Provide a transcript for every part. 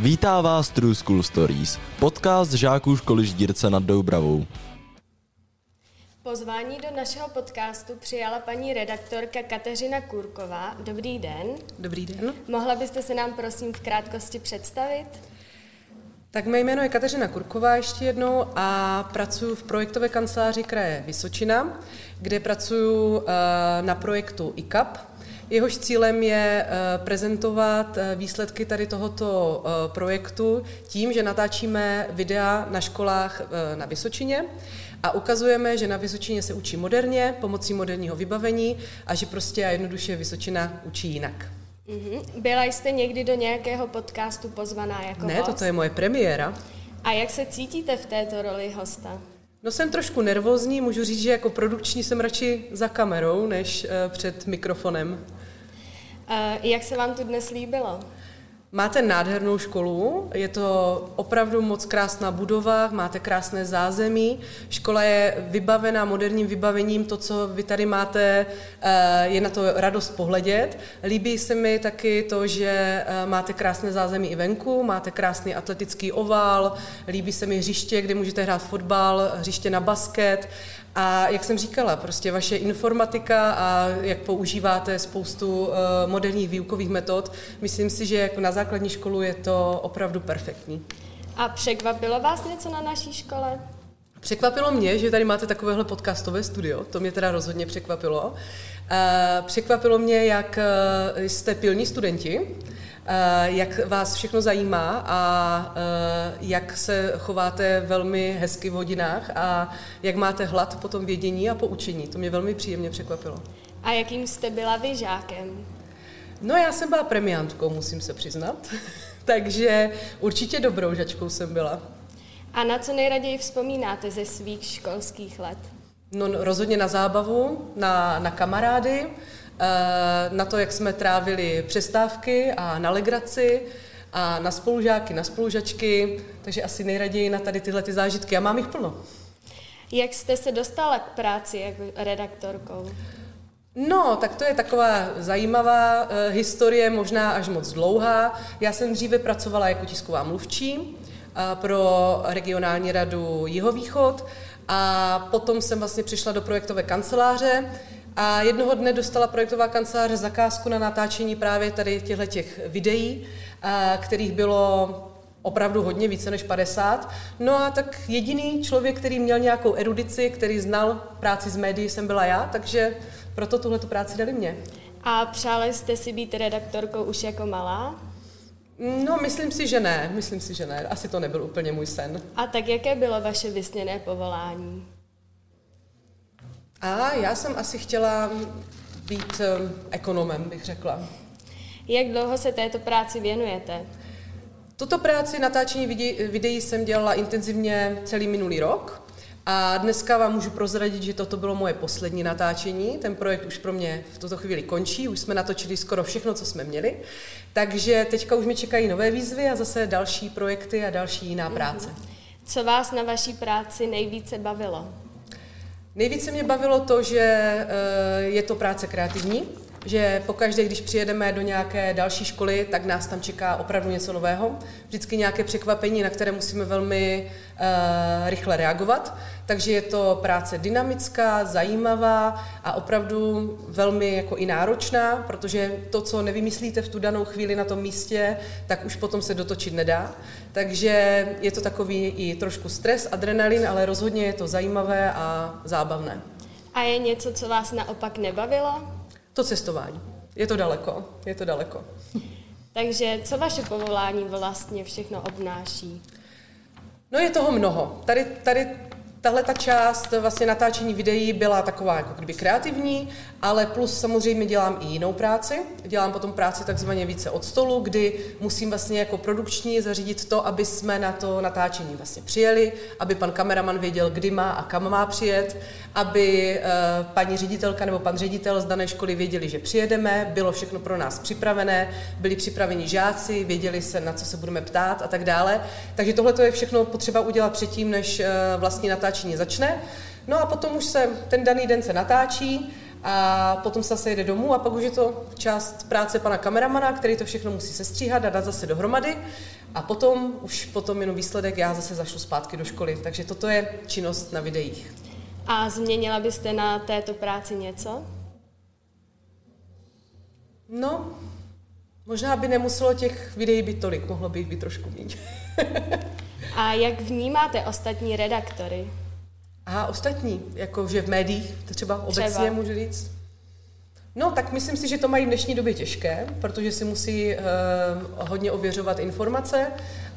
Vítá vás True School Stories, podcast žáků školy Ždírce nad Doubravou. Pozvání do našeho podcastu přijala paní redaktorka Kateřina Kurková. Dobrý den. Dobrý den. Mohla byste se nám prosím v krátkosti představit? Tak mé jméno je Kateřina Kurková ještě jednou a pracuji v projektové kanceláři kraje Vysočina, kde pracuji eh, na projektu ICAP. Jehož cílem je eh, prezentovat eh, výsledky tady tohoto projektu tím, že natáčíme videa na školách na Vysočině a ukazujeme, že na Vysočině se učí moderně, pomocí moderního vybavení a že prostě a jednoduše Vysočina učí jinak. Mm-hmm. Byla jste někdy do nějakého podcastu pozvaná jako Ne, host? toto je moje premiéra. A jak se cítíte v této roli hosta? No jsem trošku nervózní, můžu říct, že jako produkční jsem radši za kamerou, než uh, před mikrofonem. Uh, jak se vám tu dnes líbilo? Máte nádhernou školu, je to opravdu moc krásná budova, máte krásné zázemí, škola je vybavená moderním vybavením, to, co vy tady máte, eh, je na to radost pohledět. Líbí se mi taky to, že eh, máte krásné zázemí i venku, máte krásný atletický oval, líbí se mi hřiště, kde můžete hrát fotbal, hřiště na basket, a jak jsem říkala, prostě vaše informatika a jak používáte spoustu uh, moderních výukových metod, myslím si, že jako na základní školu je to opravdu perfektní. A překvapilo vás něco na naší škole? Překvapilo mě, že tady máte takovéhle podcastové studio, to mě teda rozhodně překvapilo. Uh, překvapilo mě, jak uh, jste pilní studenti, Eh, jak vás všechno zajímá a eh, jak se chováte velmi hezky v hodinách a jak máte hlad po tom vědění a po učení. To mě velmi příjemně překvapilo. A jakým jste byla vy žákem? No já jsem byla premiantkou, musím se přiznat. Takže určitě dobrou žačkou jsem byla. A na co nejraději vzpomínáte ze svých školských let? No, no rozhodně na zábavu, na, na kamarády, Eh, na to, jak jsme trávili přestávky a na legraci a na spolužáky, na spolužačky, takže asi nejraději na tady tyhle ty zážitky. Já mám jich plno. Jak jste se dostala k práci jako redaktorkou? No, tak to je taková zajímavá uh, historie, možná až moc dlouhá. Já jsem dříve pracovala jako tisková mluvčí uh, pro regionální radu Jihovýchod a potom jsem vlastně přišla do projektové kanceláře, a jednoho dne dostala projektová kancelář zakázku na natáčení právě tady těchto těch videí, kterých bylo opravdu hodně, více než 50. No a tak jediný člověk, který měl nějakou erudici, který znal práci z médií, jsem byla já, takže proto tuhle práci dali mě. A přáli jste si být redaktorkou už jako malá? No, myslím si, že ne. Myslím si, že ne. Asi to nebyl úplně můj sen. A tak jaké bylo vaše vysněné povolání? A já jsem asi chtěla být um, ekonomem, bych řekla. Jak dlouho se této práci věnujete? Tuto práci natáčení videí jsem dělala intenzivně celý minulý rok. A dneska vám můžu prozradit, že toto bylo moje poslední natáčení. Ten projekt už pro mě v tuto chvíli končí, už jsme natočili skoro všechno, co jsme měli. Takže teďka už mi čekají nové výzvy a zase další projekty a další jiná mhm. práce. Co vás na vaší práci nejvíce bavilo? Nejvíce mě bavilo to, že eh, je to práce kreativní, že pokaždé, když přijedeme do nějaké další školy, tak nás tam čeká opravdu něco nového. Vždycky nějaké překvapení, na které musíme velmi uh, rychle reagovat. Takže je to práce dynamická, zajímavá a opravdu velmi jako i náročná, protože to, co nevymyslíte v tu danou chvíli na tom místě, tak už potom se dotočit nedá. Takže je to takový i trošku stres, adrenalin, ale rozhodně je to zajímavé a zábavné. A je něco, co vás naopak nebavilo? To cestování. Je to daleko, je to daleko. Takže co vaše povolání vlastně všechno obnáší? No je toho mnoho. Tady, tady Tahle ta část vlastně natáčení videí byla taková jako kdyby kreativní, ale plus samozřejmě dělám i jinou práci. Dělám potom práci takzvaně více od stolu, kdy musím vlastně jako produkční zařídit to, aby jsme na to natáčení vlastně přijeli, aby pan kameraman věděl, kdy má a kam má přijet, aby uh, paní ředitelka nebo pan ředitel z dané školy věděli, že přijedeme, bylo všechno pro nás připravené, byli připraveni žáci, věděli se, na co se budeme ptát a tak dále. Takže tohle je všechno potřeba udělat předtím, než uh, vlastně natáčení začne. No a potom už se ten daný den se natáčí a potom se zase jede domů a pak už je to část práce pana kameramana, který to všechno musí sestříhat a dát zase dohromady a potom už potom jenom výsledek já zase zašlu zpátky do školy. Takže toto je činnost na videích. A změnila byste na této práci něco? No, možná by nemuselo těch videí být tolik, mohlo by jich být trošku méně. A jak vnímáte ostatní redaktory? A ostatní, jakože v médiích, to třeba obecně třeba. můžu říct? No, tak myslím si, že to mají v dnešní době těžké, protože si musí uh, hodně ověřovat informace,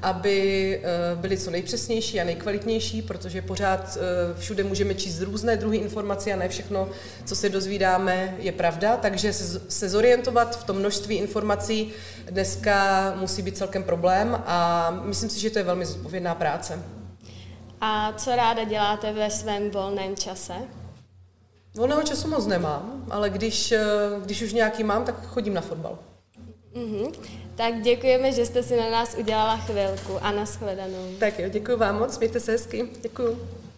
aby uh, byly co nejpřesnější a nejkvalitnější, protože pořád uh, všude můžeme číst různé druhy informací a ne všechno, co se dozvídáme, je pravda. Takže se, se zorientovat v tom množství informací dneska musí být celkem problém a myslím si, že to je velmi zodpovědná práce. A co ráda děláte ve svém volném čase? Volného času moc nemám, ale když, eh, když už nějaký mám, tak chodím na fotbal. Mm-hmm. Tak děkujeme, že jste si na nás udělala chvilku a nashledanou. Tak jo, děkuji vám moc, mějte se hezky. Děkuji.